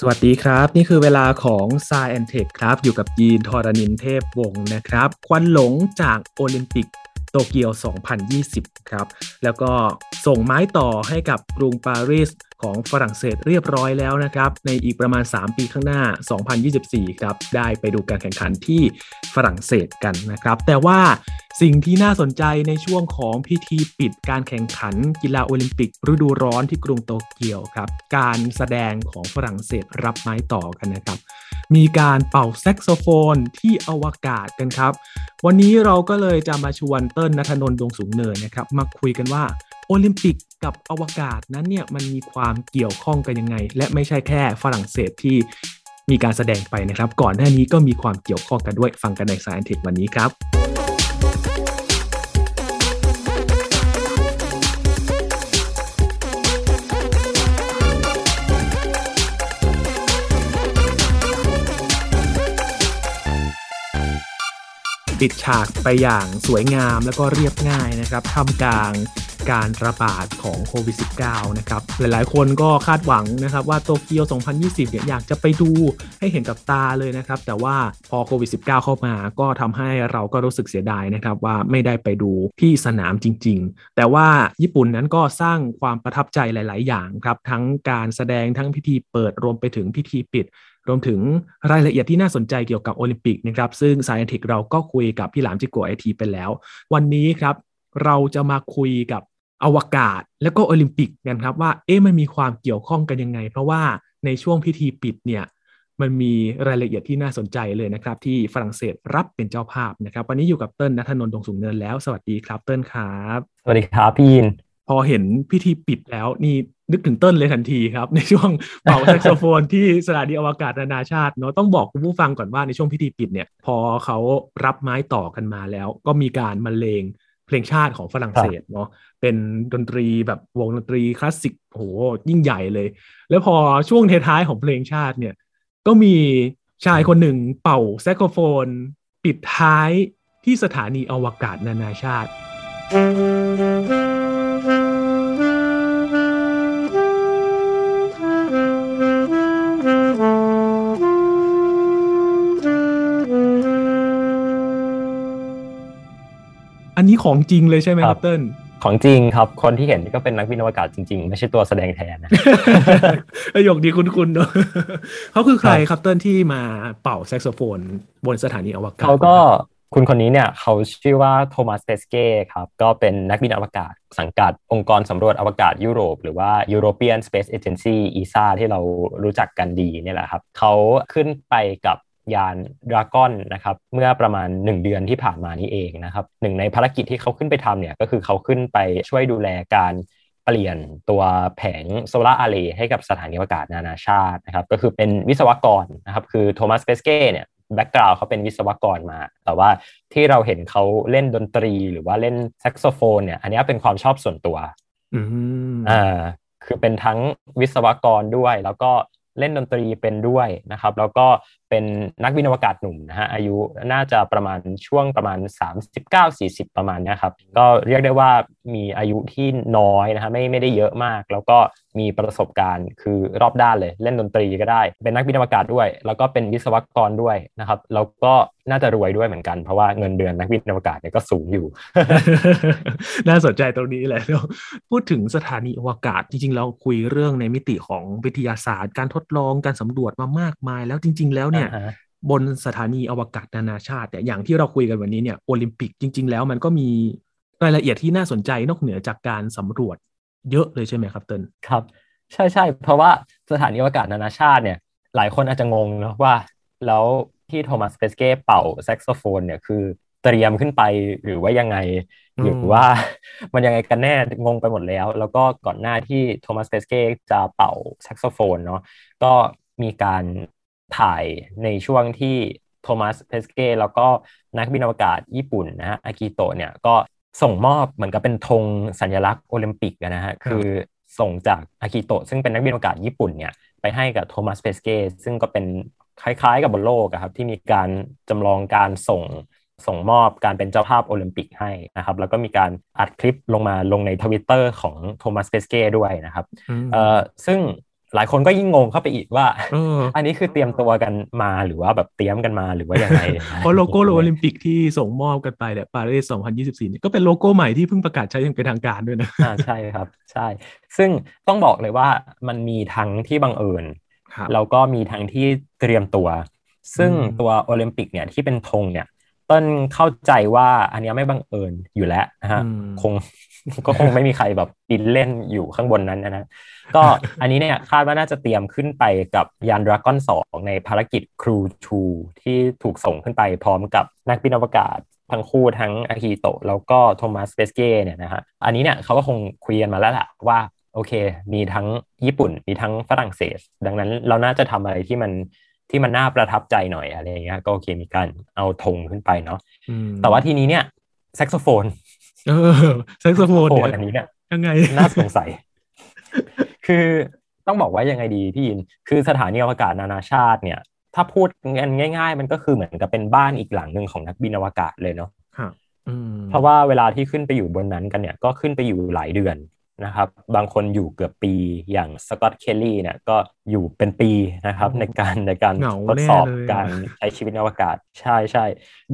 สวัสดีครับ นี่คือเวลาของ s ายแอนเทคครับ อยู่กับยีนทอรานินเทพวงศ์นะครับ ควันหลงจากโอลิมปิกโตเกียว 2020 ครับ แล้วก็ส่งไม้ต่อให้กับกรุงปารีส ของฝรั่งเศสเรียบร้อยแล้วนะครับในอีกประมาณ 3 ปีข้างหน้า 2024 ครับได้ไปดูการแข่งขันที่ฝรั่งเศสกันนะครับ แต่ว่าสิ่งที่น่าสนใจในช่วงของพิธีปิดการแข่งขันกีฬาโอลิมปิก ฤดูร้อนที่กรุงโตเกียวครับการแสดงของฝรั่งเศสรับไม้ต่อกันนะครับมีการเป่าแซกโซโฟนที่อวกาศกันครับ วันนี้เราก็เลยจะมาชวนเติ้ลนัทนนท์ดวงสูงเนินนะครับมาคุยกันว่า โอลิมปิกกับอวกาศนั้นเนี่ยมันมีความเกี่ยวข้องกันยังไง และไม่ใช่แค่ฝรั่งเศสที่มีการแสดงไปนะครับ ก่อนหน้านี้ก็มีความเกี่ยวข้องกันด้วยฟังกันใน Sci & Tech วันนี้ครับปิดฉากไปอย่างสวยงามแล้วก็เรียบง่ายนะครับทำกลาง การระบาดของโควิด -19 นะครับ หลายๆ คนก็คาดหวังนะครับว่าโตเกียว 2020 เนี่ยอยากจะไปดูให้เห็นกับตาเลยนะครับ แต่ว่าพอโควิด -19 เข้ามาก็ทำให้เราก็รู้สึกเสียดายนะครับว่าไม่ได้ไปดูที่สนามจริง ๆ แต่ว่าญี่ปุ่นนั้นก็สร้างความประทับใจหลาย ๆ อย่างครับ ทั้งการแสดงทั้งพิธีเปิดรวมไปถึงพิธีปิดรวมถึงรายละเอียดที่น่าสนใจเกี่ยวกับโอลิมปิกนะครับ ซึ่งสายแอนทิกเราก็คุยกับพี่หลามจิโกไอทีไปแล้ว วันนี้ครับ เราจะมาคุยกับอวกาศ และก็โอลิมปิกกันครับว่าเอ๊ะมันมีความเกี่ยวข้องกันยังไง เพราะว่าในช่วงพิธีปิดเนี่ยมันมีรายละเอียดที่น่าสนใจเลยนะครับ ที่ฝรั่งเศสรับเป็นเจ้าภาพนะครับ วันนี้อยู่กับเติ้ลนัทนนท์ดงสูงเนินแล้ว สวัสดีครับเติ้ลครับ สวัสดีครับพี่ยิน พอเห็นพิธีปิดแล้วนี่นึกถึงเติ้ลเลยทันทีครับ ในช่วงเป่าแซกโซโฟนที่สถานีอวกาศนานาชาติเนาะต้องบอกคุณผู้ฟังก่อนว่าในช่วงพิธีปิดเนี่ย พอเขารับไม้ต่อกันมาแล้ว ก็มีการบรรเลง เพลงชาติของฝรั่งเศสเนาะเป็นดนตรีแบบวงดนตรีคลาสสิกโหยิ่งใหญ่เลย แล้วพอช่วงท้ายของเพลงชาติเนี่ย ก็มีชายคนหนึ่งเป่าแซกโซโฟน ปิดท้ายที่สถานีอวกาศนานาชาติอัน นี้ของจริงเลยใช่ไหมครับเติ้ลของจริงครับ คนที่เห็นก็เป็นนักบินอวกาศจริง ๆ ไม่ใช่ตัวแสดงแทนนะประโยคดีคุณๆเนาะเขาคือใครครับเติ้ลที่มาเป่าแซกโซโฟนบนสถานีอวกาศเขาก็คุณคนนี้เนี่ยเขาชื่อว่าโทมัสเปสเก้ครับ ก็เป็นนักบินอวกาศ สังกัดองค์กรสำรวจอวกาศยุโรป หรือว่า European Space Agency ESA ที่เรารู้จักกันดีนี่แหละครับ เขาขึ้นไปกับ ยานดราก้อนนะครับเมื่อประมาณ 1 เดือนที่ผ่านมานี้เองนะครับหนึ่งในภารกิจที่เขาขึ้นไปทำเนี่ยก็คือเขาขึ้นไปช่วยดูแลการเปลี่ยนตัวแผงโซลาร์อาร์เรย์ให้กับสถานีอวกาศนานาชาตินะครับก็คือเป็นวิศวกรนะครับคือโทมัสเปสเก้เนี่ยbackground เขาเป็นวิศวกรมา แต่ว่าที่เราเห็นเขาเล่นดนตรีหรือว่าเล่นแซกโซโฟนเนี่ยอันนี้เป็นความชอบส่วนตัวอ่าคือเป็นทั้งวิศวกรด้วย แล้วก็เล่นดนตรีเป็นด้วยนะครับ แล้วก็เป็นนักบินอวกาศหนุ่มนะฮะอายุน่าจะประมาณช่วงประมาณ 39-40 ประมาณนี้ครับก็เรียกได้ว่ามีอายุที่น้อยนะฮะไม่ไม่ได้เยอะมาก แล้วก็มีประสบการณ์คือรอบด้านเลย เล่นดนตรีก็ได้ เป็นนักบินอวกาศด้วย แล้วก็เป็นวิศวกรด้วยนะครับแล้วก็น่าจะรวยด้วยเหมือนกันเพราะว่าเงินเดือนนักบินอวกาศเนี่ยก็สูงอยู่ น่าสนใจตรงนี้แหละพูดถึงสถานีอวกาศจริงๆ เราคุยเรื่องในมิติของวิทยาศาสตร์ การทดลองการสำรวจมามากมาย แล้วจริง ๆ แล้วเนี่ยบนสถานีอวกาศนานาชาติเนี่ยอย่างที่เราคุยกันวันนี้เนี่ยโอลิมปิกจริง ๆ แล้วมันก็มีรายละเอียดที่น่าสนใจนอกเหนือจากการสำรวจเยอะเลยใช่ไหมครับเติ้ลครับ ใช่ใช่เพราะว่าสถานีอวกาศนานาชาติเนี่ยหลายคนอาจจะงงนะว่า แล้วที่โทมัสเปสเก้เป่าแซกโซโฟนเนี่ยคือเตรียมขึ้นไปหรือว่ายังไง หรือว่ามันยังไงกันแน่งงไปหมดแล้ว แล้วก็ก่อนหน้าที่โทมัสเปสเก้จะเป่าแซกโซโฟนเนาะก็มีการ ถ่ายในช่วงที่โทมัสเพสเก้แล้วก็นักบินอวกาศญี่ปุ่นนะฮะอากิโตะเนี่ยก็ส่งมอบเหมือนกับเป็นธงสัญลักษณ์โอลิมปิกนะฮะคือส่งจากอากิโตะซึ่งเป็นนักบินอวกาศญี่ปุ่นเนี่ยไปให้กับโทมัสเพสเก้ซึ่งก็เป็นคล้ายๆกับบนโลกครับที่มีการจำลองการส่งส่งมอบการเป็นเจ้าภาพโอลิมปิกให้นะครับ แล้วก็มีการอัดคลิปลงมาลงในทวิตเตอร์ของโทมัสเพสเก้ด้วยนะครับเอ่อซึ่ง หลายคนก็ยิ่งงงเข้าไปอีกว่าเอออันนี้คือเตรียมตัวกันมาหรือว่าแบบเตรียมกันมาหรือว่ายังไงเพราะโลโก้โอลิมปิกที่ส่งมอบกันไปเนี่ยปารีส 2024เนี่ยก็เป็นโลโก้ใหม่ที่เพิ่งประกาศใช้อย่างเป็นทางการด้วยนะอ่าใช่ครับ ใช่ ซึ่งต้องบอกเลยว่ามันมีทั้งที่บังเอิญครับแล้วก็มีทั้งที่เตรียมตัว ซึ่งอืมตัวโอลิมปิกเนี่ยที่เป็นธงเนี่ยต้นเข้าใจว่าอันเนี้ยไม่บังเอิญอยู่แล้วนะฮะอืมคง ก็คงไม่มีใครแบบบินเล่นอยู่ข้างบนนั้นนะนะก็อันนี้เนี่ยคาดว่าน่าจะเตรียมขึ้นไปกับยานดราก้อน2ในภารกิจครูทูที่ถูกส่งขึ้นไปพร้อมกับนักบินอวกาศทั้งคู่ทั้งอากิโตะแล้วก็โทมัสเปสเก้เนี่ยนะฮะอันนี้เนี่ยเขาก็คงคุยกันมาแล้วแหละว่าโอเค มีทั้งญี่ปุ่น มีทั้งฝรั่งเศส ดังนั้นเราน่าจะทำอะไรที่มันที่มันน่าประทับใจหน่อยอะไรอย่างเงี้ย ก็โอเค มีการเอาธงขึ้นไปเนาะอืมแต่ว่าทีนี้เนี่ยแซกโซโฟน เออแซกโซโฟนโฟเนี่ยนอันนี้เนี่ยยังไงน่าสงสัย คือต้องบอกว่ายังไงดีพี่ยิน คือสถานีอวกาศนานาชาติเนี่ย ถ้าพูดกันง่าย ๆ มันก็คือเหมือนกับเป็นบ้านอีกหลังหนึ่งของนักบินอวกาศเลยเนาะครับอืมเพราะว่าเวลาที่ขึ้นไปอยู่บนนั้นกันเนี่ย ก็ขึ้นไปอยู่หลายเดือน นะครับบางคนอยู่เกือบปีอย่างสกอตเคลลี่เนี่ยก็อยู่เป็นปีนะครับในการในการเหงาทดสอบแน่เลยอะการใช้ชีวิตในอวกาศใช่ใช่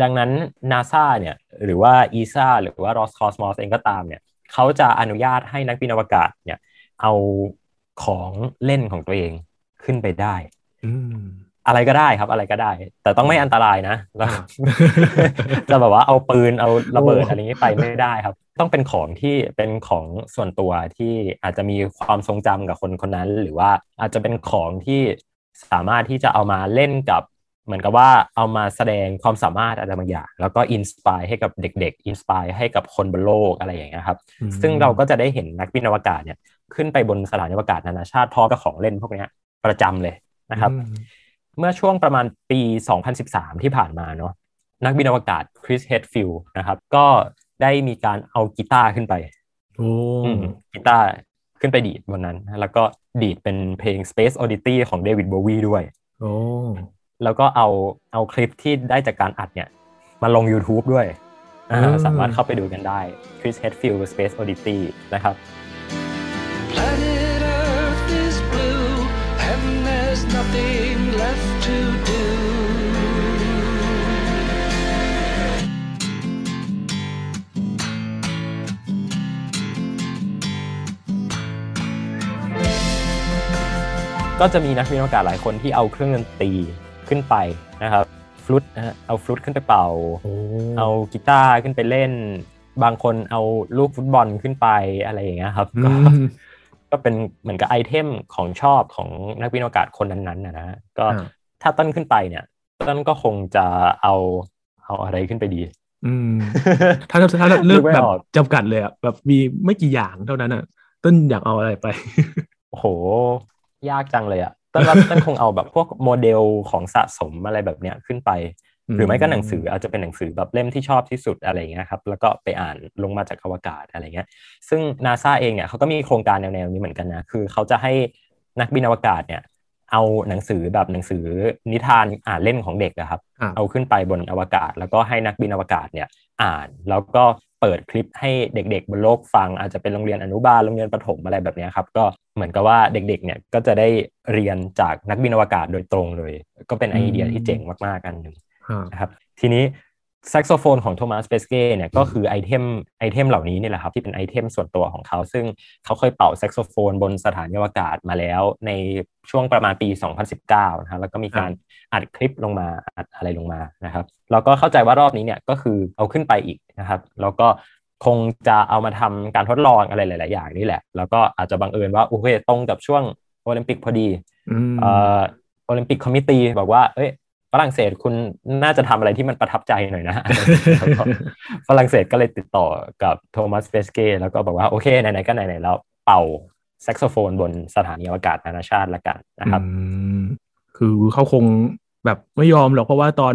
ดังนั้นนาซาเนี่ยหรือว่าอีซาหรือว่ารอสคอสมอสเองก็ตามเนี่ยเขาจะอนุญาตให้นักบินอวกาศเนี่ยเอาของเล่นของตัวเองขึ้นไปได้ อืมอะไรก็ได้ครับอะไรก็ได้ แต่ต้องไม่อันตรายนะแล้วครับจะแบบว่าเอาปืนเอาระเบิดโอ้อะไรอย่างนี้ไปไม่ได้ครับ ต้องเป็นของที่เป็นของส่วนตัวที่อาจจะมีความทรงจำกับคนคนนั้น หรือว่าอาจจะเป็นของที่สามารถที่จะเอามาเล่นกับ เหมือนกับว่าเอามาแสดงความสามารถอะไรบางอย่าง แล้วก็ inspire ให้กับเด็กๆ inspire ให้กับคนบนโลกอะไรอย่างเงี้ยครับอืมซึ่งเราก็จะได้เห็นนักบินอวกาศเนี่ยขึ้นไปบนสถานีอวกาศนานาชาติพร้อมกับของเล่นพวกเนี้ยประจำเลยนะครับอืม เมื่อช่วงประมาณปี 2013 ที่ผ่านมาเนาะนักบินอวกาศคริสแฮดฟิลด์นะครับ ก็ได้มีการเอากีตาร์ขึ้นไปโอ้อืมกีตาร์ขึ้นไปดีดบนนั้น แล้วก็ดีดเป็นเพลง Space Oddity ของเดวิดโบวีด้วยโอ้แล้วก็เอาเอาคลิปที่ได้จากการอัดเนี่ย มาลง YouTube ด้วยอ่าอืมสามารถเข้าไปดูกันได้ Chris Hadfield Space Oddity นะครับ Planet ก็จะมีนักบินอวกาศหลายคนที่เอาเครื่องดนตรีขึ้นไปนะครับฟลุตนะฮะเอาฟลุตขึ้นไปเป่าโอ้เอากีตาร์ขึ้นไปเล่น บางคนเอาลูกฟุตบอลขึ้นไปอะไรอย่างเงี้ยครับอืก็มก็เป็นเหมือนกับไอเทมของชอบของนักบินอวกาศคนนั้นๆนะนะก็อ่าถ้าต้นขึ้นไปเนี่ย ต้นก็คงจะเอาเอาอะไรขึ้นไปดี อืม ถ้าถ้าถ้าเลือกนึกไม่แบบออกจำกัดเลยอะแบบมีไม่กี่อย่างเท่านั้นอะต้นอยากเอาอะไรไปโอ้โห ยากจังเลยอะต้นว่าต้นคงเอาแบบพวกโมเดลของสะสมอะไรแบบเนี้ยขึ้นไป หรือไม่ก็หนังสืออาจจะเป็นหนังสือแบบเล่มที่ชอบที่สุดอะไรอย่างเงี้ยครับแล้วก็ไปอ่านลงมาจากอวกาศอะไรเงี้ย ซึ่งนาซาเองเนี่ยเขาก็มีโครงการแนวๆนี้เหมือนกันนะคือเขาจะให้นักบินอวกาศเนี่ยเอาหนังสือแบบหนังสือนิทานอ่านเล่นของเด็กนะครับครับเอาขึ้นไปบนอวกาศ แล้วก็ให้นักบินอวกาศเนี่ยอ่านแล้วก็เปิดคลิปให้เด็กๆบนโลกฟัง อาจจะเป็นโรงเรียนอนุบาลโรงเรียนประถมอะไรแบบเนี้ยครับ ก็ เหมือนกับว่าเด็กๆเนี่ยก็จะได้เรียนจากนักบินอวกาศโดยตรงเลย ก็เป็นไอเดียที่เจ๋งมากๆกันหนึ่งอ่านะครับทีนี้แซกโซโฟนของโทมัสเปสเก้เนี่ยก็คือไอเทมไอเทมเหล่านี้นี่แหละครับที่เป็นไอเทมส่วนตัวของเขา ซึ่งเขาเคยเป่าแซกโซโฟนบนสถานีอวกาศมาแล้วในช่วงประมาณปี 2019นะฮะแล้วก็มีการอัดคลิปลงมาอัดอะไรลงมานะครับแล้วก็เข้าใจว่ารอบนี้เนี่ยก็คือเอาขึ้นไปอีกนะครับ แล้วก็ คงจะเอามาทำการทดลองอะไรหลาย ๆ อย่างนี่แหละ แล้วก็อาจจะบังเอิญว่าโอเคตรงกับช่วงโอลิมปิกพอดีอืมเอ่อ Olympic Committee บอกว่า เอ้ยฝรั่งเศสคุณน่าจะทำอะไรที่มันประทับใจหน่อยนะแล้วก็ฝรั่งเศสก็เลยติดต่อกับโทมัสเปสเก้แล้วก็บอกว่าโอเคไหน ๆ ก็ไหน ๆ แล้วเป่าแซกโซโฟนบนสถานีอวกาศนานาชาติละกันนะครับอืมคือเขาคงแบบไม่ยอมหรอกเพราะว่าตอน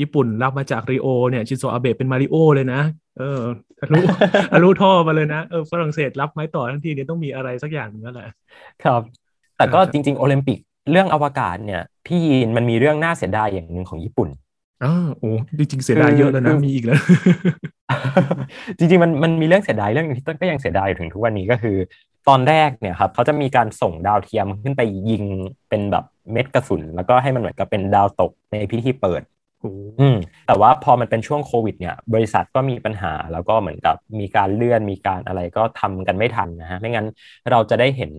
ญี่ปุ่นรับมาจากริโอเนี่ยชินโซอาเบะเป็นมาริโอเลยนะ เออทะลุทะลุท่อมาเลยนะเออฝรั่งเศสรับไม้ต่อทั้งทีเนี่ยต้องมีอะไรสักอย่างหนึงแล้วแหละ ครับ แต่ก็อ่าจริง ๆ โอลิมปิกเรื่องอวกาศเนี่ย พี่ยีนมันมีเรื่องน่าเสียดายอย่างหนึ่งของญี่ปุ่นอ๋อโอ้จริงๆเสียดายเยอะแล้วนะคือมีอีกแล้ว จริงๆมันมันมีเรื่องเสียดายเรื่องหนึ่งที่ต้นก็ยังเสียดายอยู่ถึงทุกวันนี้ก็คือ ตอนแรกเนี่ยครับเขาจะมีการส่งดาวเทียมขึ้นไปยิงเป็นแบบเม็ดกระสุน แล้วก็ให้มันเหมือนกับเป็นดาวตกในพิธีเปิดโอ้อืมแต่ว่าพอมันเป็นช่วงโควิดเนี่ย บริษัทก็มีปัญหาแล้วก็เหมือนกับมีการเลื่อนมีการอะไรก็ทำกันไม่ทันนะฮะไม่งั้นเราจะได้เห็น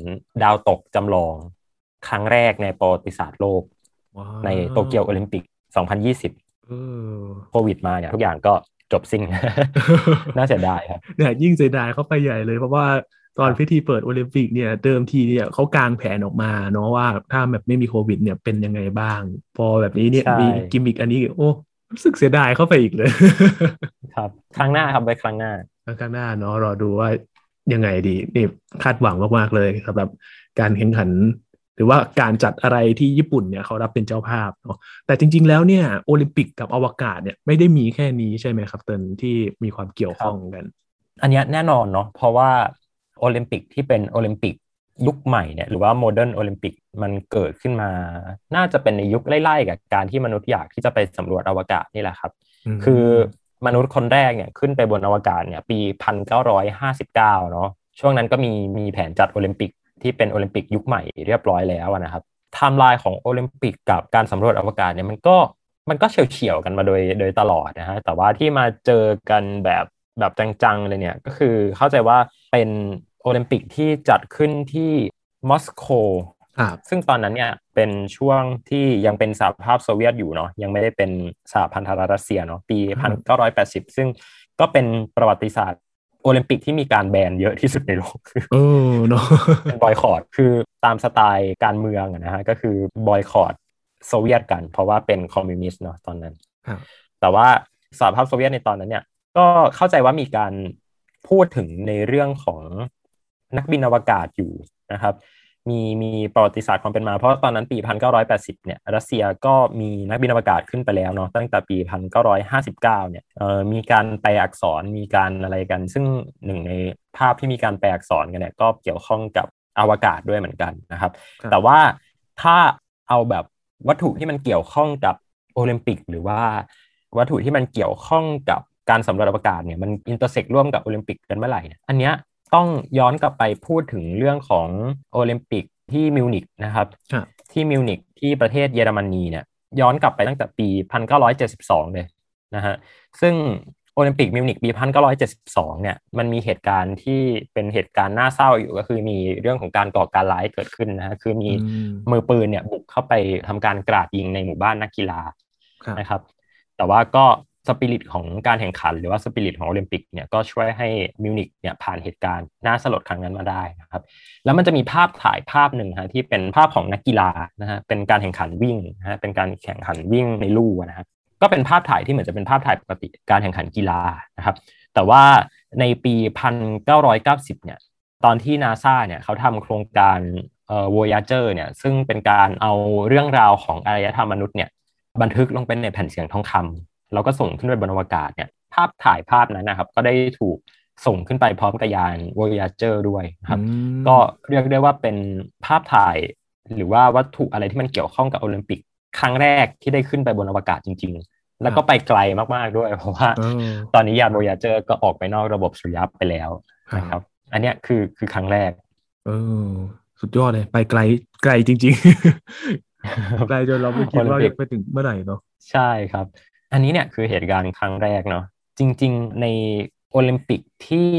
ดาวตกจำลองครั้งแรกในประวัติศาสตร์โลกว้าวในโตเกียวโอลิมปิก 2020เออโควิดมาเนี่ยทุกอย่างก็จบสิ้น น่าเสียดายครับเนี่ยยิ่งเสียดายเข้าไปใหญ่เลยเพราะว่า ตอนครับพิธีเปิดโอลิมปิกเนี่ยเดิมทีเนี่ยเขากางแผนออกมาเนาะว่าถ้าแบบไม่มีโควิด เนี่ยเป็นยังไงบ้าง พอแบบนี้เนี่ยใช่มีกิมมิกอันนี้โอ้รู้สึกเสียดายเข้าไปอีกเลย ครับ ครั้งหน้าครับไว้ครั้งหน้าข้างหน้าเนาะรอดูว่ายังไงดีนี่คาดหวังมากๆเลยสำหรับการแข่งขัน หรือว่าการจัดอะไรที่ญี่ปุ่นเนี่ยเขารับเป็นเจ้าภาพเนาะแต่จริง ๆ แล้วเนี่ยโอลิมปิกกับอวกาศเนี่ยไม่ได้มีแค่นี้ใช่ไหมครับเตินที่มีความเกี่ยวข้องกัน อันเนี้ยแน่นอนเนาะเพราะว่า โอลิมปิกที่เป็นโอลิมปิกยุคใหม่เนี่ยหรือว่า Modern Olympic มันเกิดขึ้นมา น่าจะเป็นในยุคไล่ๆกับการที่มนุษย์อยากที่จะไปสำรวจอวกาศนี่แหละครับ อืมคือมนุษย์คนแรกเนี่ยขึ้นไปบนอวกาศเนี่ยปีพันเก้าร้อยห้าสิบเก้าเนาะช่วงนั้นก็มีมีแผนจัดโอลิมปิกที่เป็นโอลิมปิกยุคใหม่เรียบร้อยแล้วอะนะครับไทม์ไลน์ของโอลิมปิกกับการสำรวจอวกาศเนี่ยมันก็มันก็เฉียวๆกันมาโดยโดยตลอดนะฮะแต่ว่าที่มาเจอกันแบบแบบจังๆเลยเนี่ยก็คือเข้าใจว่าเป็น โอลิมปิกที่จัดขึ้นที่มอสโกครับซึ่งตอนนั้นเนี่ยเป็นช่วงที่ยังเป็นสหภาพโซเวียตอยู่เนาะยังไม่ได้เป็นสหพันธรัฐรัสเซียเนาะปี 1980 ซึ่งก็เป็นประวัติศาสตร์โอลิมปิกที่มีการแบนเยอะที่สุดในโลกคือเออเนาะเป็นบอยคอรดคือตามสไตล์การเมืองอะนะฮะก็คือบอยคอรดโซเวียตกัน เพราะว่าเป็นคอมมิวนิสต์เนาะตอนนั้นครับแต่ว่าสหภาพโซเวียตในตอนนั้นเนี่ยก็เข้าใจว่ามีการพูดถึงในเรื่องของ นักบินอวกาศอยู่นะครับมีมีประวัติศาสตร์ความเป็นมา เพราะตอนนั้นปี 1980 เนี่ยรัสเซียก็มีนักบินอวกาศขึ้นไปแล้วเนาะตั้งแต่ปี 1959 เนี่ยเอ่อมีการแปลอักษรมีการอะไรกัน ซึ่งหนึ่งในภาพที่มีการแปลอักษรกันเนี่ยก็เกี่ยวข้องกับอวกาศด้วยเหมือนกันนะครับครับแต่ว่าถ้าเอาแบบวัตถุที่มันเกี่ยวข้องกับโอลิมปิก หรือว่าวัตถุที่มันเกี่ยวข้องกับการสำรวจอวกาศเนี่ยมัน intersect ร่วมกับโอลิมปิกกันเมื่อไหร่เนี่ยอันเนี้ย ต้องย้อนกลับไปพูดถึงเรื่องของโอลิมปิกที่มิวนิกนะครับครับ ที่มิวนิกที่ประเทศเยอรมนีเนี่ยย้อนกลับไปตั้งแต่ปี 1972 เลยนะฮะซึ่งโอลิมปิกมิวนิกปี 1972 เนี่ยมันมีเหตุการณ์ที่เป็นเหตุการณ์น่าเศร้าอยู่ก็คือมีเรื่องของการก่อการร้ายเกิดขึ้นนะฮะคือมีอืมมือปืนเนี่ยบุกเข้าไปทำการกราดยิงในหมู่บ้านนักกีฬาครับนะครับ แต่ว่าก็ สปิริตของการแข่งขัน หรือว่าสปิริตของโอลิมปิกเนี่ยก็ช่วยให้มิวนิกเนี่ยผ่านเหตุการณ์น่าสลดครั้งนั้นมาได้นะครับ แล้วมันจะมีภาพถ่ายภาพหนึ่งฮะที่เป็นภาพของนักกีฬานะฮะเป็นการแข่งขันวิ่งนะฮะเป็นการแข่งขันวิ่งในลู่นะครับก็เป็นภาพถ่ายที่เหมือนจะเป็นภาพถ่ายปกติการแข่งขันกีฬานะครับ แต่ว่าในปี 1990 เนี่ยตอนที่นาซาเนี่ยเขาทำโครงการเอ่อ Voyager เนี่ยซึ่งเป็นการเอาเรื่องราวของอารยธรรมมนุษย์เนี่ยบันทึกลงไปในแผ่นเสียงทองคำ แล้วก็ส่งขึ้นไปบนอวกาศเนี่ยภาพถ่ายภาพนั้นนะครับ ก็ได้ถูกส่งขึ้นไปพร้อมกับยาน Voyager ด้วยนะครับอืมก็เรียกได้ว่าเป็นภาพถ่าย หรือว่าวัตถุอะไรที่มันเกี่ยวข้องกับโอลิมปิก ครั้งแรกที่ได้ขึ้นไปบนอวกาศจริง ๆ แล้วก็ไปไกลมากๆด้วย เพราะว่าเออตอนนี้ยาน Voyager ก็ออกไปนอกระบบสุริยะไปแล้วนะครับ อันเนี้ยคือคือครั้งแรก เออ สุดยอดเลย ไปไกลไกลจริง ๆ ไกลจนเราไม่คิดว่าโอลิมปิจะกไปถึงเมื่อไหร่เนาะใช่ครับ อันนี้เนี่ยคือเหตุการณ์ครั้งแรกเนาะจริง ๆ ในโอลิมปิกที่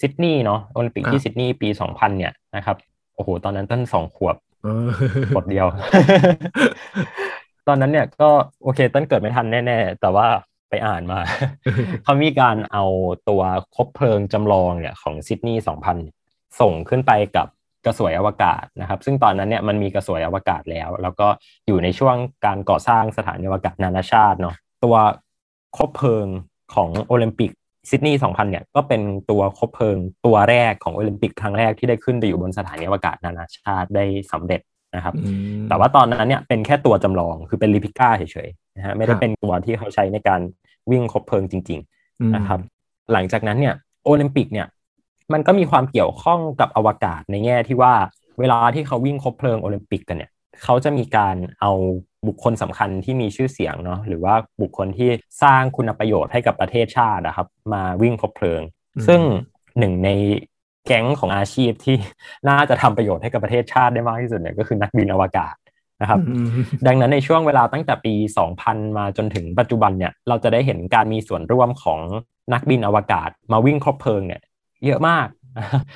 ซิดนีย์เนาะโอลิมปิกที่ซิดนีย์ปี 2000 เนี่ยนะครับโอ้โหตอนนั้นต้นสองขวบเออขวบเดียว ตอนนั้นเนี่ยก็โอเคต้นเกิดไม่ทันแน่ ๆ แต่ว่าไปอ่านมา เขามีการเอาตัวคบเพลิงจำลองเนี่ยของซิดนีย์2000 ส่งขึ้นไปกับกระสวยอวกาศนะครับ ซึ่งตอนนั้นเนี่ยมันมีกระสวยอวกาศแล้ว แล้วก็อยู่ในช่วงการก่อสร้างสถานีอวกาศนานาชาติเนาะ ตัวคบเพลิงของโอลิมปิกซิดนีย์2000 เนี่ย ก็เป็นตัวคบเพลิงตัวแรกของโอลิมปิกครั้งแรกที่ได้ขึ้นไปอยู่บนสถานีอวกาศนานาชาติได้สำเร็จนะครับอืมแต่ว่าตอนนั้นเนี่ยเป็นแค่ตัวจำลองคือเป็น replica เฉยๆนะฮะไม่ได้ครับเป็นตัวที่เขาใช้ในการวิ่งคบเพลิงจริงอืมๆนะครับ หลังจากนั้นเนี่ยโอลิมปิกเนี่ยมันก็มีความเกี่ยวข้องกับอวกาศในแง่ที่ว่าเวลาที่เขาวิ่งคบเพลิงโอลิมปิกกันเนี่ยเขาจะมีการเอา บุคคลสำคัญที่มีชื่อเสียงเนาะหรือว่าบุคคลที่สร้างคุณประโยชน์ให้กับประเทศชาตินะครับ มาวิ่งคบเพลิงอืมซึ่งหนึ่งในแก๊งของอาชีพที่น่าจะทำประโยชน์ให้กับประเทศชาติได้มากที่สุดเนี่ยก็คือนักบินอวกาศนะครับอืมดังนั้นในช่วงเวลาตั้งแต่ปี 2000 มาจนถึงปัจจุบันเนี่ยเราจะได้เห็นการมีส่วนร่วมของนักบินอวกาศ มาวิ่งครบเพลิงเนี่ยเยอะมาก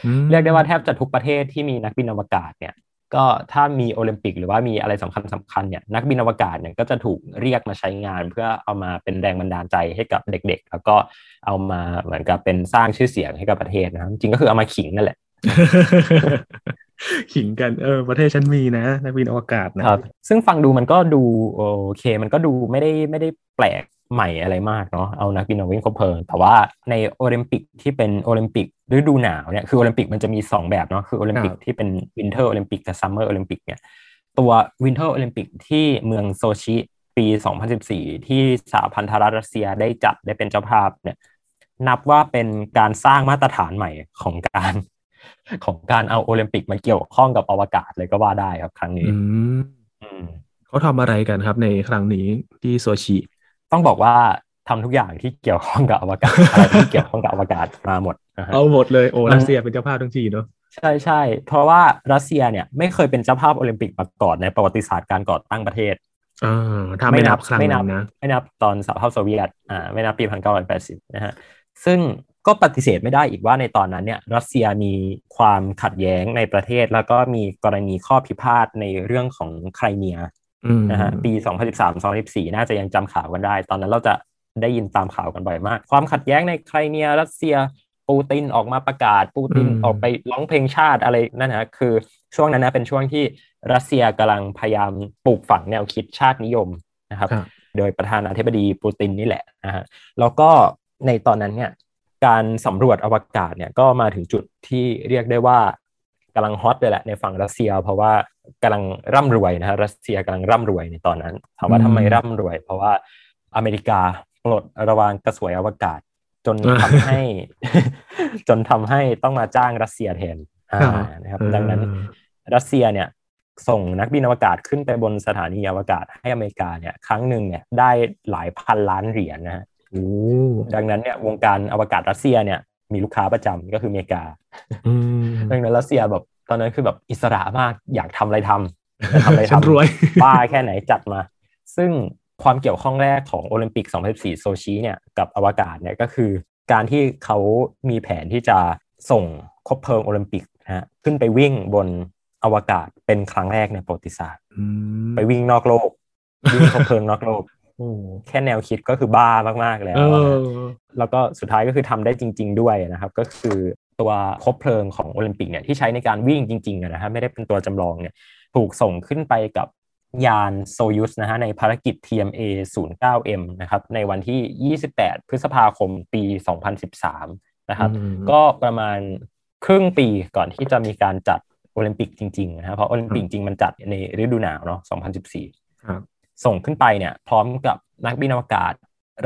อืมเรียกได้ว่าแทบจะทุกประเทศที่มีนักบินอวกาศเนี่ย ก็ถ้ามีโอลิมปิกหรือว่ามีอะไรสำคัญสำคัญเนี่ยนักบินอวกาศเนี่ยก็จะถูกเรียกมาใช้งาน เพื่อเอามาเป็นแรงบันดาลใจให้กับเด็ก ๆ แล้วก็เอามาเหมือนกับเป็นสร้างชื่อเสียงให้กับประเทศนะครับจริงก็คือเอามาขิงนั่นแหละขิงกันเออประเทศฉันมีนะนักบินอวกาศนะครับ ซึ่งฟังดูมันก็ดูโอเค มันก็ดูไม่ได้ไม่ได้แปลก ใหม่อะไรมากเนาะเอานักบินมาวิ่งคบเพลิงแต่ว่าในโอลิมปิกที่เป็นโอลิมปิกฤดูหนาวเนี่ยคือโอลิมปิกมันจะมี 2 แบบเนาะคือโอลิมปิกครับที่เป็น Winter Olympic กับ Summer Olympic เนี่ยตัว Winter Olympic ที่เมืองโซชิปี 2014 ที่สหพันธรัฐรัสเซียได้จัดได้เป็นเจ้าภาพเนี่ยนับว่าเป็นการสร้างมาตรฐานใหม่ของการ ของการเอาโอลิมปิกมาเกี่ยวข้องกับอวกาศเลยก็ว่าได้ครับครั้งนี้อืมอืมเขาทำอะไรกันครับในครั้งนี้ที่โซชิ ต้องบอกว่าทำทุกอย่างที่เกี่ยวข้องกับอวกาศอะไรที่เกี่ยวข้องกับอวกาศมาหมดนะฮะเอาหมดเลยโอ้มันรัสเซียเป็นเจ้าภาพทั้งทีเนาะใช่ใช่เพราะว่ารัสเซียเนี่ยไม่เคยเป็นเจ้าภาพโอลิมปิกมาก่อนในประวัติศาสตร์การก่อตั้งประเทศอ่าถ้าไม่นับครั้งไม่นันั้บนนะไม่นับตอนสหภาพโซเวียตอ่าไม่นับปี1980นะฮะซึ่งก็ปฏิเสธไม่ได้อีกว่าในตอนนั้นเนี่ยรัสเซียมีความขัดแย้งในประเทศ แล้วก็มีกรณีข้อพิพาทในเรื่องของไครเมียอืม นะฮะปี 2013-2014 น่าจะยังจำข่าวกันได้ ตอนนั้นเราจะได้ยินตามข่าวกันบ่อยมาก ความขัดแย้งในไครเมียรัสเซียปูตินออกมาประกาศปูตินออกไปร้องเพลงชาติอะไรนั่นนะคือช่วงนั้นนะเป็นช่วงที่รัสเซียกำลังพยายามปลูกฝังแนวคิดชาตินิยมนะครับครับ โดยประธานาธิบดีปูตินนี่แหละนะฮะแล้วก็ในตอนนั้นเนี่ยการสำรวจอวกาศเนี่ยก็มาถึงจุดที่เรียกได้ว่ากำลังฮอตเลยแหละในฝั่งรัสเซีย เพราะว่า กำลังร่ำรวยนะฮะรัสเซียกำลังร่ำรวยในตอนนั้นถามว่าทำไมร่ำรวย เพราะว่าอเมริกาปลดระวางกระสวยอวกาศ จนทำให้ จนทำให้ต้องมาจ้างรัสเซียแทนอ่านะครับ ดังนั้นรัสเซียเนี่ยส่งนักบินอวกาศขึ้นไปบนสถานีอวกาศให้อเมริกาเนี่ยครั้งหนึ่งเนี่ยได้หลายพันล้านเหรียญนะฮะโอ้ดังนั้นเนี่ยวงการอวกาศรัสเซียเนี่ยมีลูกค้าประจำก็คืออเมริกาอืมดังนั้นรัสเซียแบบ ตอนนั้นคือแบบอิสระมากอยากทำอะไรทำอยากทำอะไรฉันทำรวยบ้าแค่ไหนจัดมา ซึ่งความเกี่ยวข้องแรกของโอลิมปิก 2014 โซชิเนี่ยกับอวกาศเนี่ยก็คือ การที่เขามีแผนที่จะส่งคบเพลิงโอลิมปิกนะฮะขึ้นไปวิ่งบนอวกาศเป็นครั้งแรกในประวัติศาสตร์อืมไปวิ่งนอกโลกวิ่งคบเพลิงนอกโลกอืมแค่แนวคิดก็คือบ้ามากๆแล้วนะเออแล้วก็สุดท้ายก็คือทำได้จริง ๆ ด้วยนะครับ ก็คือ ตัวคบเพลิงของโอลิมปิกเนี่ยที่ใช้ในการวิ่งจริงๆอะนะฮะไม่ได้เป็นตัวจำลองเนี่ยถูกส่งขึ้นไปกับยานโซยุสนะฮะในภารกิจ TMA 09M นะครับในวันที่ 28 พฤษภาคมปี 2013 นะครับอืมก็ประมาณครึ่งปีก่อนที่จะมีการจัดโอลิมปิกจริงๆนะครับเพราะโอลิมปิกจริงๆมันจัดในฤดูหนาวเนาะ 2014 ครับ ส่งขึ้นไปเนี่ย พร้อมกับนักบินอวกาศ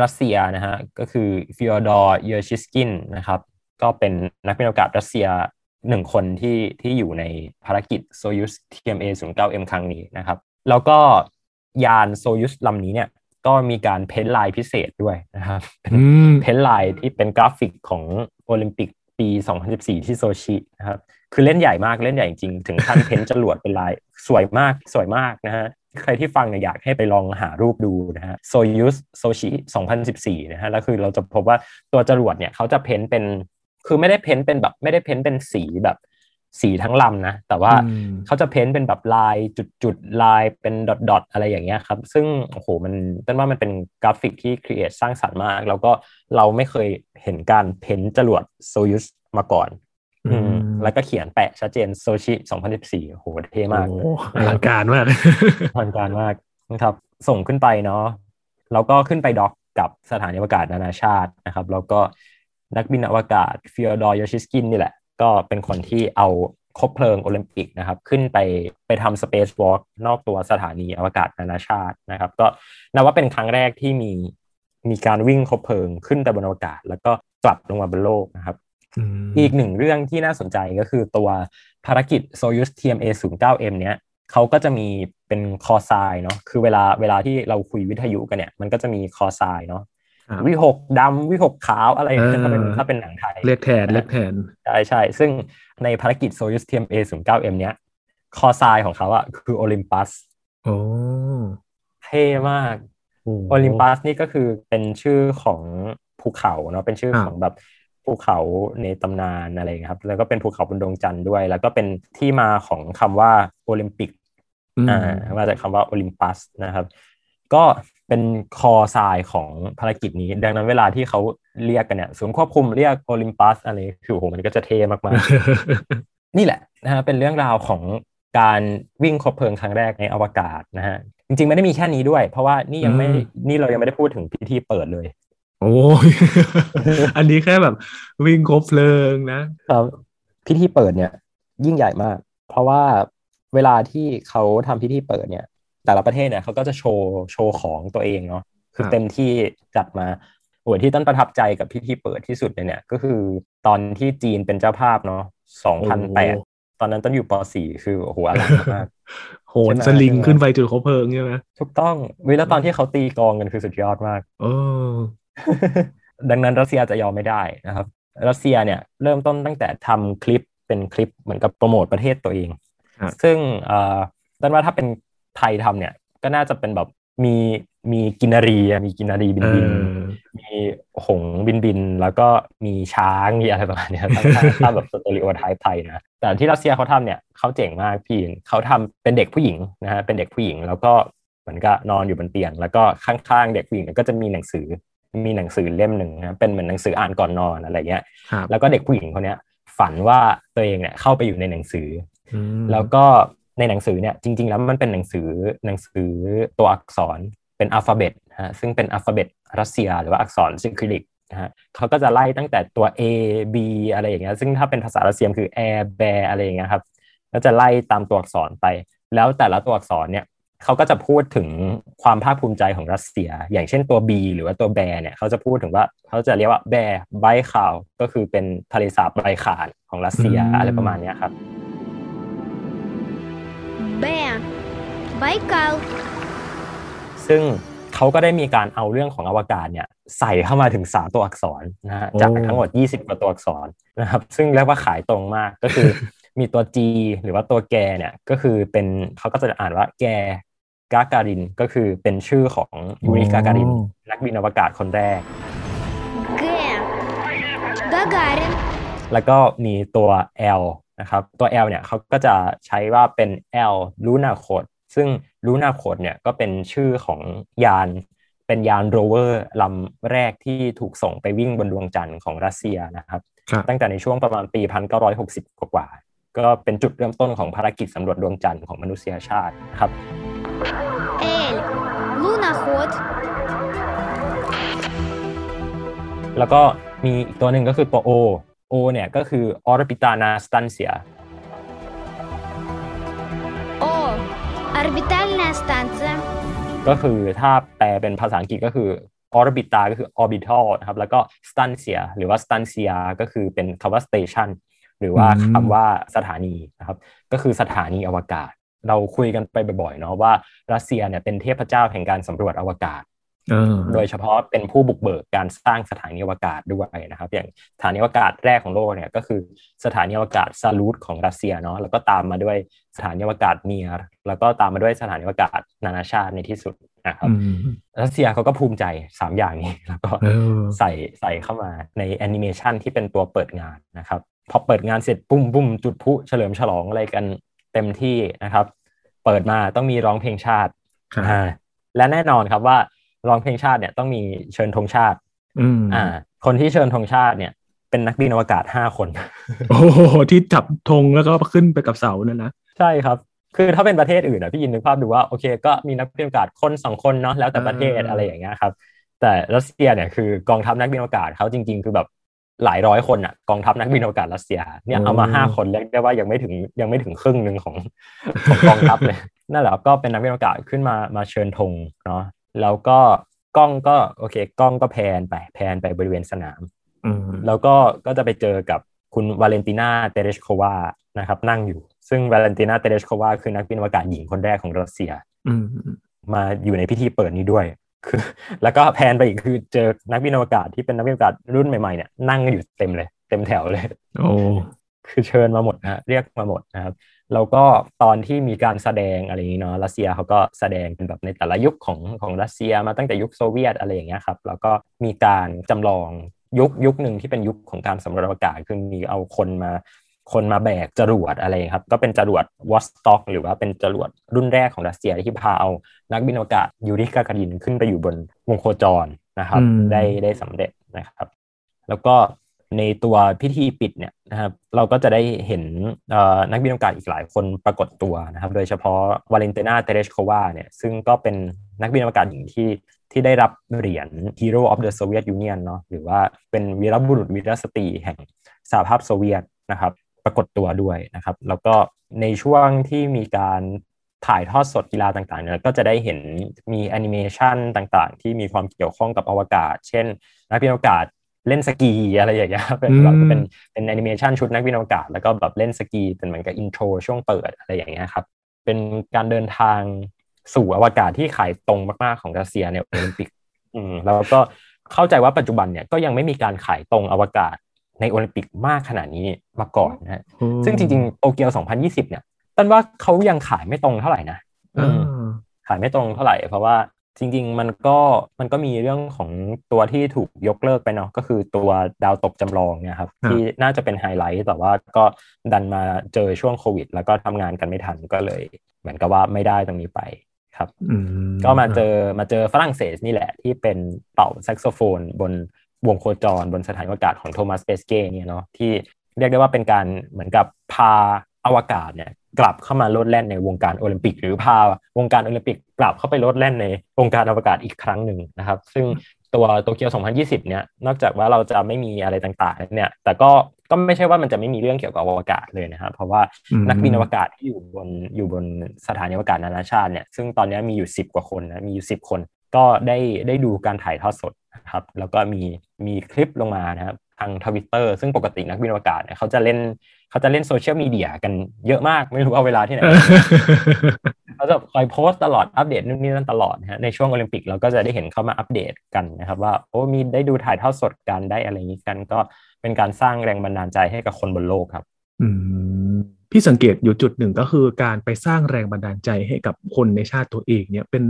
รัสเซียนะฮะก็คือฟิออดอร์ เยอชิสกินนะครับ ก็เป็นนักบินอวกาศรัสเซียหนึ่งคนที่ที่อยู่ในภารกิจโซยุส TMA 09M ครั้งนี้นะครับ แล้วก็ยานโซยุสลำนี้เนี่ย ก็มีการ paint ลายพิเศษด้วยนะครับเป็นอืม paint ลายที่เป็นกราฟิกของโอลิมปิกปี 2014 ที่โซชินะครับ คือเล่นใหญ่มากเล่นใหญ่จริง ถึงขั้น paint จรวดเป็นลายสวยมากสวยมากนะฮะใครที่ฟังเนี่ยอยากให้ไปลองหารูปดูนะฮะโซยุสโซชิ 2014 นะฮะแล้วคือเราจะพบว่าตัวจรวดเนี่ยเขาจะ paint เป็น คือไม่ได้ paint เป็นแบบไม่ได้ paint เป็นสีแบบสีทั้งลำนะ แต่ว่าอืมเขาจะ paint เป็นแบบลายจุดๆ ลายเป็น dot ๆ อะไรอย่างเงี้ยครับ ซึ่งโอ้โหมันต้นว่ามันเป็นกราฟิกที่ create สร้างสรรค์มาก แล้วก็เราไม่เคยเห็นการ paint จรวดโซยุสมาก่อนอืมแล้วก็เขียนแปะชัดเจนโซชิ 2014โอ้โหเท่มากโอ้อลังการมากอลังการมากนะครับ ส่งขึ้นไปเนาะแล้วก็ขึ้นไป dock กับสถานีอวกาศนานาชาตินะครับ แล้วก็ นักบินอวกาศฟีโอดอร์ยูร์ชิคินนี่แหละ ก็เป็นคนที่เอาคบเพลิงโอลิมปิกนะครับ ขึ้นไปไปทำ spacewalk นอกตัวสถานีอวกาศนานาชาตินะครับ ก็นับว่าเป็นครั้งแรกที่มีมีการวิ่งคบเพลิงขึ้นไปบนอวกาศ แล้วก็กลับลงมาบนโลกนะครับ อีกหนึ่งเรื่องที่น่าสนใจก็คือตัวภารกิจ Soyuz TMA 09M เนี้ยเขาก็จะมีเป็น call sign เนาะคือเวลาเวลาที่เราคุยวิทยุกันเนี่ย มันก็จะมี call signเนาะครับ วิหกดำวิหกขาวอะไรอย่างเงี้ยเออถ้าเป็นถ้าเป็นหนังไทย เรียกแทนเรียกแทนใช่ใช่ซึ่งในภารกิจ Soyuz TMA 09 M เนี้ยคอไซน์ของเขาอะคือโอลิมปัสโอ้เท่มากโอลิมปัสนี่ก็คือเป็นชื่อของภูเขาเนาะเป็นชื่อครับของแบบภูเขาในตำนานอะไรอย่างเงี้ยครับ แล้วก็เป็นภูเขาบนดวงจันทร์ด้วย แล้วก็เป็นที่มาของคำว่าโอลิมปิกอืมอ่ามาจากคำว่าโอลิมปัสนะครับ ก็ เป็นคอทรายของภารกิจนี้ ดังนั้นเวลาที่เขาเรียกกันเนี่ยศูนย์ควบคุมเรียกโอลิมปัสอะไรคือโอ้โหมันก็จะเท่มากๆ นี่แหละนะฮะเป็นเรื่องราวของการวิ่งคบเพลิงครั้งแรกในอวกาศนะฮะจริงๆ ไม่ได้มีแค่นี้ด้วย เพราะว่านี่ยังไม่อืมนี่เรายังไม่ได้พูดถึงพิธีเปิดเลย โอ้ยอันนี้แค่แบบวิ่งครบเพลิงนะครับพิธีเปิดเนี่ย ยิ่งใหญ่มาก เพราะว่าเวลาที่เขาทำพิธีเปิดเนี่ย แต่ละประเทศเนี่ยเขาก็จะโชว์โชว์ของตัวเองเนาะคือครับเต็มที่จัดมาโอ้ยที่ต้นประทับใจกับพิธีเปิดที่สุดเลยเนี่ยก็คือตอนที่จีนเป็นเจ้าภาพเนาะ2008ตอนนั้นต้นอยู่ป .4 คือโอ้โหอลังมากโหนสลิงขึ้นไปจุดคบเพลิงใช่ไหมถูกต้องเวลาตอนที่เขาตีกลองกันคือสุดยอดมากโอ้ดังนั้นรัสเซียจะยอมไม่ได้นะครับ รัสเซียเนี่ยเริ่มต้นตั้งแต่ทำคลิปเป็นคลิปเหมือนกับโปรโมทประเทศตัวเองครับซึ่งเอ่อต้นว่าถ้าเป็น ไทยทำเนี่ย ก็น่าจะเป็นแบบมีมีกินนารีอะมีกินนารีบินเอบินอมีหงส์บินบิน แล้วก็มีช้างมีอะไรประมาณเนี้ยถ้าถ้าถ้าแบบ stereotype ไทยนะแต่ที่รัสเซียเขาทำเนี่ยเขาเจ๋งมากพี่เขาทำเป็นเด็กผู้หญิงนะฮะเป็นเด็กผู้หญิง แล้วก็เหมือนกับนอนอยู่บนเตียง แล้วก็ข้างๆเด็กผู้หญิงเนี่ยก็จะมีหนังสือมีหนังสือเล่มหนึ่งนะเป็นเหมือนหนังสืออ่านก่อนนอนอะไรเงี้ยครับแล้วก็เด็กผู้หญิงคนเนี้ยฝันว่าตัวเองเนี่ยเข้าไปอยู่ในหนังสืออืมแล้วก็ ในหนังสือเนี่ยจริง ๆ แล้วมันเป็นหนังสือหนังสือตัวอักษรเป็นอัลฟาเบตฮะซึ่งเป็นอัลฟาเบตรัสเซีย หรือว่าอักษรซิคริลิกนะฮะเขาก็จะไล่ตั้งแต่ตัว A B อะไรอย่างเงี้ยซึ่งถ้าเป็นภาษารัสเซียคือ air bear อะไรอย่างเงี้ยครับก็จะไล่ตามตัวอักษรไป แล้วแต่ละตัวอักษรเนี่ยเขาก็จะพูดถึงความภาคภูมิใจของรัสเซีย อย่างเช่นตัว B หรือว่าตัวแบร์เนี่ยเขาจะพูดถึงว่าเขาจะเรียกว่าแบร์ไบคาวก็คือเป็นทะเลสาบไบคาลของรัสเซียอะไรประมาณเนี้ยครับ Baikal ซึ่งเขาก็ได้มีการเอาเรื่องของอวกาศเนี่ยใส่เข้ามาถึง 3 ตัวอักษรนะฮะจากทั้งหมด 20กว่าตัวอักษรนะครับซึ่งเรียกว่าขายตรงมากก็คือมีตัว G หรือว่าตัวแกเนี่ยก็คือเป็นเขาก็จะอ่านว่าแกกาการินก็คือเป็นชื่อของยูริกาการิน นักบินอวกาศคนแรกแล้วก็มีตัว L นะครับตัว L เนี่ยเขาก็จะใช้ว่าเป็น L ลูนาโคด ซึ่งลูนาโคดเนี่ยก็เป็นชื่อของยานเป็นยานโรเวอร์ลำแรกที่ถูกส่งไปวิ่งบนดวงจันทร์ของรัสเซียนะครับ ตั้งแต่ในช่วงประมาณปี 1960 กว่า ก็เป็นจุดเริ่มต้นของภารกิจสำรวจดวงจันทร์ของมนุษยชาติครับเอลูนาโคดแล้วก็มีอีกตัวหนึ่งก็คือตัวโอโอเนี่ยก็คือออร์บิตานาสตันเซีย Орбитальная станция. ก็คือถ้าแปลเป็นภาษาอังกฤษก็คือ orbita ก็คือ orbital นะครับ แล้วก็ stancia หรือว่า stancia ก็คือเป็นคำว่า station หรือว่า อืม คำว่าสถานีนะครับ ก็คือสถานีอวกาศ เราคุยกันไปบ่อยๆเนาะว่ารัสเซียเนี่ยเป็นเทพเจ้าแห่งการสำรวจอวกาศ เออ โดยเฉพาะเป็นผู้บุกเบิกการสร้างสถานีอวกาศด้วยนะครับ อย่างสถานีอวกาศแรกของโลกเนี่ยก็คือสถานีอวกาศซาลูดของรัสเซียเนาะแล้วก็ตามมาด้วยสถานีอวกาศเมียร์แล้วก็ตามมาด้วยสถานีอวกาศนานาชาติในที่สุดนะครับอืมรัสเซียเขาก็ภูมิใจ 3 อย่างนี้ แล้วก็เออใส่ใส่เข้ามาในแอนิเมชันที่เป็นตัวเปิดงานนะครับพอเปิดงานเสร็จปุ้มปุ้มจุดพลุเฉลิมฉลองอะไรกันเต็มที่นะครับ เปิดมาต้องมีร้องเพลงชาติครับอ่าและแน่นอนครับว่า ร้องเพลงชาติเนี่ยต้องมีเชิญธงชาติอืมอ่า คนที่เชิญธงชาติเนี่ย เป็นนักบินอวกาศ5คน โอ้โหที่จับธงแล้วก็ขึ้นไปกับเสานั่นนะใช่ครับ คือถ้าเป็นประเทศอื่นอะพี่ยินนึกภาพดูว่าโอเค ก็มีนักบินอวกาศคนสองคนเนาะแล้วแต่ประเทศอ่าอะไรอย่างเงี้ยครับ แต่รัสเซียเนี่ยคือกองทัพนักบินอวกาศเขาจริง ๆ คือแบบหลายร้อยคนอะกองทัพนักบินอวกาศรัสเซียเนี่ยเอามาห้าคนเรียกได้ว่ายังไม่ถึงยังไม่ถึงครึ่งหนึ่งของของกองทัพเลยนั่นแหละครับก็เป็นนักบินอวกาศขึ้นมามาเชิญธงเนาะ แล้วก็กล้องก็โอเค กล้องก็แพนไปแพนไปบริเวณสนามอืมแล้วก็ก็จะไปเจอกับคุณวาเลนตินาเตเรชโควานะครับ นั่งอยู่ ซึ่งวาเลนตินาเตเรชโควาคือนักบินอวกาศหญิงคนแรกของรัสเซียอืมมาอยู่ในพิธีเปิดนี้ด้วยคือ แล้วก็ pan ไปอีกคือเจอนักบินอวกาศที่เป็นนักบินอวกาศรุ่นใหม่ๆเนี่ยนั่งกันอยู่เต็มเลย เต็มแถวเลย โอ้คือเชิญมาหมดนะฮะเรียกมาหมดนะครับ แล้วก็ตอนที่มีการแสดงอะไรอย่างนี้เนาะรัสเซียเขาก็แสดงเป็นแบบในแต่ละยุคของของรัสเซียมาตั้งแต่ยุคโซเวียตอะไรอย่างเงี้ยครับแล้วก็มีการจำลองยุคยุคหนึ่งที่เป็นยุคของการสำรวจอวกาศคือมีเอาคนมาคนมาแบกจรวดอะไรครับ ก็เป็นจรวดวอสต็อกหรือว่าเป็นจรวดรุ่นแรกของรัสเซียที่พาเอานักบินอวกาศยูริกาการินขึ้นไปอยู่บนวงโคจรนะครับ ได้ได้สำเร็จนะครับ แล้วก็ ในตัวพิธีปิดเนี่ยนะครับเราก็จะได้เห็นนักบินอวกาศอีกหลายคนปรากฏตัวนะครับ โดยเฉพาะวาเลนตินาเตเรชโควาเนี่ยซึ่งก็เป็นนักบินอวกาศหญิงที่ที่ได้รับเหรียญ Hero of the Soviet Union เนาะหรือว่าเป็นวีรบุรุษวีรสตรีแห่งสหภาพโซเวียตนะครับ ปรากฏตัวด้วยนะครับ แล้วก็ในช่วงที่มีการถ่ายทอดสดกีฬาต่างๆเนี่ยก็จะได้เห็นมีแอนิเมชันต่างๆ ที่มีความเกี่ยวข้องกับอวกาศ เช่น นักบินอวกาศ เล่นสกีอะไรอย่างเงี้ยเป็นแบบเป็นเป็นแอนิเมชันชุดนักบินอวกาศแล้วก็แบบเล่นสกีเป็นเหมือนกับ intro ช่วงเปิดอะไรอย่างเงี้ยครับเป็นการเดินทางสู่อวกาศที่ขายตรงมากๆของรัสเซียในโอลิมปิกอืมแล้วก็เข้าใจว่าปัจจุบันเนี่ยก็ยังไม่มีการขายตรงอวกาศในโอลิมปิกมากขนาดนี้มาก่อนนะฮะซึ่งจริงๆโตเกียว 2020 เนี่ยต้นว่าเขายังขายไม่ตรงเท่าไหร่นะขายไม่ตรงเท่าไหร่ เพราะว่า จริง ๆ มันก็มันก็มีเรื่องของตัวที่ถูกยกเลิกไปเนาะก็คือตัวดาวตกจำลองเนี่ยครับที่น่าจะเป็นไฮไลท์แต่ว่าก็ดันมาเจอช่วงโควิด แล้วก็ทำงานกันไม่ทันก็เลย เหมือนกับว่าไม่ได้ตรงนี้ไปครับก็มาเจอมาเจอฝรั่งเศสนี่แหละ ที่เป็นเป่าแซกโซโฟน บนวงโคจร บนสถานอวกาศของโทมัสเปสเก้เนี่ยเนาะที่เรียกได้ว่าเป็นการเหมือนกับพาอวกาศเนี่ย กลับเข้ามาโลดแล่นในวงการโอลิมปิก หรือพาวงการโอลิมปิกกลับเข้าไปโลดแล่นในวงการอวกาศอีกครั้งหนึ่งนะครับ ซึ่งตัวโตเกียว 2020 เนี่ย นอกจากว่าเราจะไม่มีอะไรต่างๆ เนี่ย แต่ก็ ก็ไม่ใช่ว่ามันจะไม่มีเรื่องเกี่ยวกับอวกาศเลยนะครับ เพราะว่านักบินอวกาศที่อยู่บน อยู่บนสถานีอวกาศนานาชาติเนี่ย ซึ่งตอนนี้มีอยู่ 10 กว่าคนนะ มีอยู่ 10 คน ก็ได้ ได้ดูการถ่ายทอดสดนะครับ แล้วก็มี มีคลิปลงมานะครับ ทางทวิตเตอร์ซึ่งปกตินักบินอวกาศเนี่ยเขาจะเล่นเขาจะเล่นโซเชียลมีเดียกันเยอะมากไม่รู้เอาเวลาที่ไหนเขาจะคอยโพสต์ตลอดอัปเดตนู่นนี่นั่นตลอดนะฮะในช่วงโอลิมปิกเราก็จะได้เห็นเขามาอัปเดตกันนะครับว่าโอ้มีได้ดูถ่ายทอดสดกันได้อะไรอย่างนี้กัน ก็เป็นการสร้างแรงบันดาลใจให้กับคนบนโลกครับ อืมพี่สังเกตอยู่จุดหนึ่งก็คือการไปสร้างแรงบันดาลใจให้กับคนในชาติตัวเองเนี่ยเป็น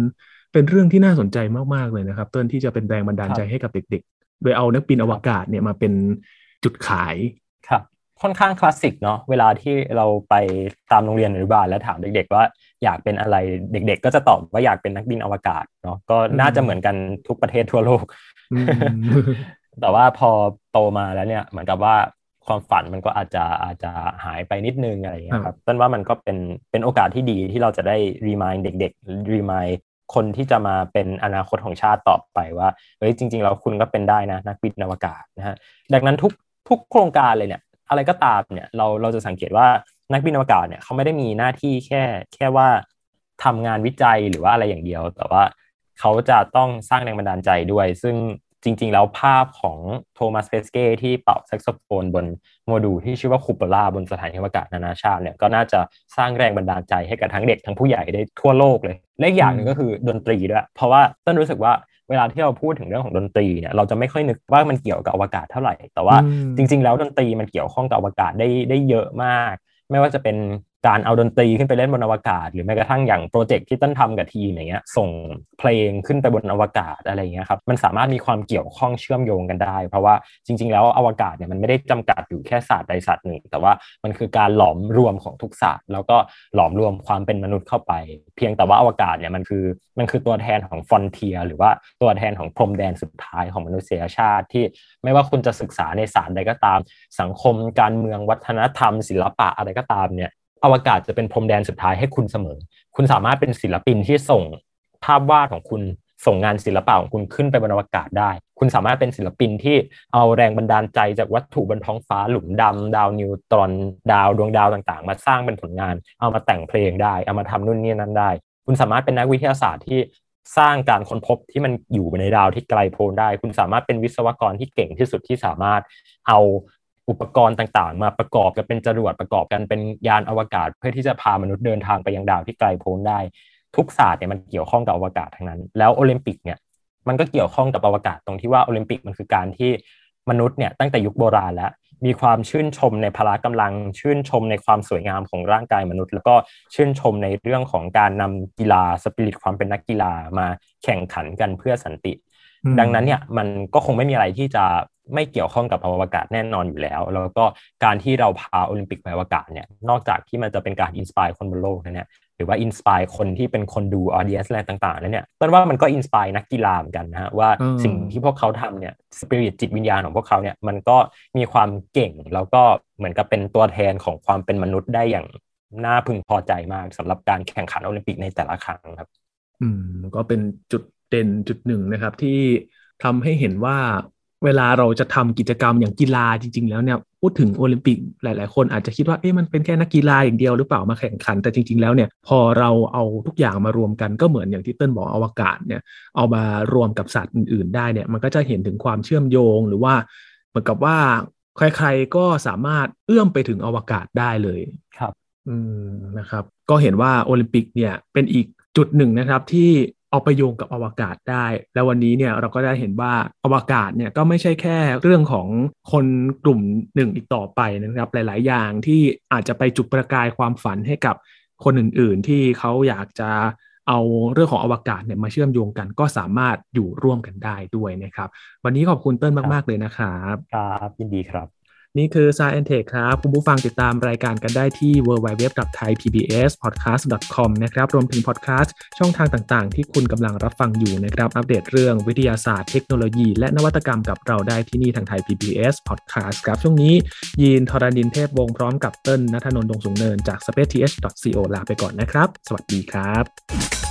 เป็นเรื่องที่น่าสนใจมาก ๆ เลยนะครับ เต้นที่จะเป็นแรงบันดาลใจให้กับเด็กๆ โดยเอานักบินอวกาศเนี่ยมาเป็นจุดขายครับค่อนข้างคลาสสิกเนาะเวลาที่เราไปตามโรงเรียนอนุบาลแล้วถามเด็ก ๆ ว่าอยากเป็นอะไรเด็ก ๆ ก็จะตอบว่าอยากเป็นนักบินอวกาศเนาะก็น่าจะเหมือนกันทุกประเทศทั่วโลก แต่ว่าพอโตมาแล้วเนี่ยเหมือนกับว่าความฝันมันก็อาจจะอาจจะหายไปนิดนึงอะไรอย่างเงี้ยครับต้นว่ามันก็เป็นเป็นโอกาสที่ดีที่เราจะได้รีมายเด็ก ๆ รีมาย คนที่จะมาเป็นอนาคตของชาติต่อไปว่าเฮ้ยจริง ๆ แล้วคุณก็เป็นได้นะนักบินอวกาศนะฮะดังนั้นทุกทุกโครงการเลยเนี่ยอะไรก็ตามเนี่ยเราเราจะสังเกตว่านักบินอวกาศเนี่ยเขาไม่ได้มีหน้าที่แค่แค่ว่าทำงานวิจัยหรือว่าอะไรอย่างเดียว แต่ว่าเขาจะต้องสร้างแรงบันดาลใจด้วย ซึ่งจริง ๆ แล้วภาพของโทมัสเปสเก้ที่เป่าแซกโซโฟนบนโมดูลที่ชื่อว่าคูโปลาบนสถานีอวกาศนานาชาติเนี่ยก็น่าจะสร้างแรงบันดาลใจให้กับทั้งเด็กทั้งผู้ใหญ่ได้ทั่วโลกเลย และอีกอย่างหนึ่งก็คือดนตรีด้วยเพราะว่าต้นรู้สึกว่าเวลาที่เราพูดถึงเรื่องของดนตรีเนี่ยเราจะไม่ค่อยนึกว่ามันเกี่ยวกับอวกาศเท่าไหร่ แต่ว่าจริง ๆ แล้วดนตรีมันเกี่ยวข้องกับอวกาศได้ได้เยอะมาก ไม่ว่าจะเป็น การเอาดนตรีขึ้นไปเล่นบนอวกาศ หรือแม้กระทั่งอย่างโปรเจกต์ที่ต้นทำกับทีมอย่างเงี้ยส่งเพลงขึ้นไปบนอวกาศอะไรเงี้ยครับมันสามารถมีความเกี่ยวข้องเชื่อมโยงกันได้ เพราะว่าจริง ๆ แล้วอวกาศเนี่ยมันไม่ได้จำกัดอยู่แค่ศาสตร์ใดศาสตร์หนึ่ง แต่ว่ามันคือการหลอมรวมของทุกศาสตร์ แล้วก็หลอมรวมความเป็นมนุษย์เข้าไป เพียงแต่ว่าอวกาศเนี่ยมันคือมันคือตัวแทนของฟอนเทีย หรือว่าตัวแทนของพรมแดนสุดท้ายของมนุษยชาติที่ไม่ว่าคุณจะศึกษาในศาสตร์ใดก็ตาม สังคมการเมืองวัฒนธรรม ศิลปะอะไรก็ตามเนี่ย อวกาศจะเป็นพรมแดนสุดท้ายให้คุณเสมอ คุณสามารถเป็นศิลปินที่ส่งภาพวาดของคุณส่งงานศิลปะของคุณขึ้นไปบนอวกาศได้ คุณสามารถเป็นศิลปินที่เอาแรงบันดาลใจจากวัตถุบนท้องฟ้าหลุมดำดาวนิวตรอนดาวดวงดาวต่างๆ มาสร้างเป็นผลงาน เอามาแต่งเพลงได้ เอามาทำนู่นนี่นั่นได้ คุณสามารถเป็นนักวิทยาศาสตร์ที่สร้างการค้นพบที่มันอยู่ในดาวที่ไกลโพ้นได้ คุณสามารถเป็นวิศวกรที่เก่งที่สุดที่สามารถเอา อุปกรณ์ต่างๆ มาประกอบกันเป็นจรวดประกอบกันเป็นยานอวกาศ เพื่อที่จะพามนุษย์เดินทางไปยังดาวที่ไกลโพ้นได้ ทุกศาสตร์เนี่ยมันเกี่ยวข้องกับอวกาศทั้งนั้น แล้วโอลิมปิกเนี่ยมันก็เกี่ยวข้องกับอวกาศตรงที่ว่าโอลิมปิกมันคือการที่มนุษย์เนี่ยตั้งแต่ยุคโบราณแล้วมีความชื่นชมในพละกำลัง ชื่นชมในความสวยงามของร่างกายมนุษย์ แล้วก็ชื่นชมในเรื่องของการนำกีฬาสปิริตความเป็นนักกีฬามาแข่งขันกันเพื่อสันติ ดังนั้นเนี่ยมันก็คงไม่มีอะไรที่จะไม่เกี่ยวข้องกับอวกาศแน่นอนอยู่แล้ว แล้วก็การที่เราพาโอลิมปิกไปอวกาศเนี่ยนอกจากที่มันจะเป็นการ inspire คนบนโลกนะเนี่ยหรือว่า inspire คนที่เป็นคนดู audience อะไรต่างๆแล้วเนี่ยต้นว่ามันก็ inspire นักกีฬาเหมือนกันนะฮะว่าอืมสิ่งที่พวกเขาทำเนี่ยสปิริตจิตวิญญาณของพวกเขาเนี่ยมันก็มีความเก่งแล้วก็เหมือนกับเป็นตัวแทนของความเป็นมนุษย์ได้อย่างน่าพึงพอใจมากสำหรับการแข่งขันโอลิมปิกในแต่ละครั้งครับ อืมก็เป็นจุด เด่นจุดหนึ่งนะครับ ที่ทำให้เห็นว่าเวลาเราจะทำกิจกรรมอย่างกีฬาจริง ๆ แล้วเนี่ยพูดถึงโอลิมปิกหลายๆ คนอาจจะคิดว่าเอ๊ะมันเป็นแค่นักกีฬาอย่างเดียวหรือเปล่ามาแข่งขัน แต่จริง ๆ แล้วเนี่ยพอเราเอาทุกอย่างมารวมกันก็เหมือนอย่างที่เติ้ลบอกอวกาศเนี่ยเอามารวมกับสัตว์อื่น ๆ ได้เนี่ยมันก็จะเห็นถึงความเชื่อมโยงหรือว่าเหมือนกับว่าใครๆก็สามารถเอื้อมไปถึงอวกาศได้เลยครับ อืมนะครับ ก็เห็นว่าโอลิมปิกเนี่ยเป็นอีกจุดหนึ่งนะครับที่ เอาไปโยงกับอวกาศได้ แล้ววันนี้เนี่ยเราก็ได้เห็นว่าอวกาศเนี่ยก็ไม่ใช่แค่เรื่องของคนกลุ่มหนึ่งอีกต่อไปนะครับหลาย ๆ อย่างที่อาจจะไปจุดประกายความฝันให้กับคนอื่น ๆ ที่เขาอยากจะเอาเรื่องของอวกาศเนี่ยมาเชื่อมโยงกัน ก็สามารถอยู่ร่วมกันได้ด้วยนะครับ วันนี้ขอบคุณเติ้ลมาก ๆ เลยนะครับ ครับยินดีครับ นี่คือ Science Tech ครับ คุณผู้ฟังติดตามรายการกันได้ที่ www.thaipbspodcast.com นะครับ รวมถึงพอดแคสต์ช่องทางต่างๆ ที่คุณกำลังรับฟังอยู่นะครับ อัปเดตเรื่องวิทยาศาสตร์เทคโนโลยี และนวัตกรรมกับเราได้ที่นี่ทางไทย PBS Podcast ครับ ช่วงนี้ ยีนทรานินเทพวงพร้อมกับเติ้ลนัทนนท์ดงสูงเนินจาก spaceth.co ลาไปก่อนนะครับ สวัสดีครับ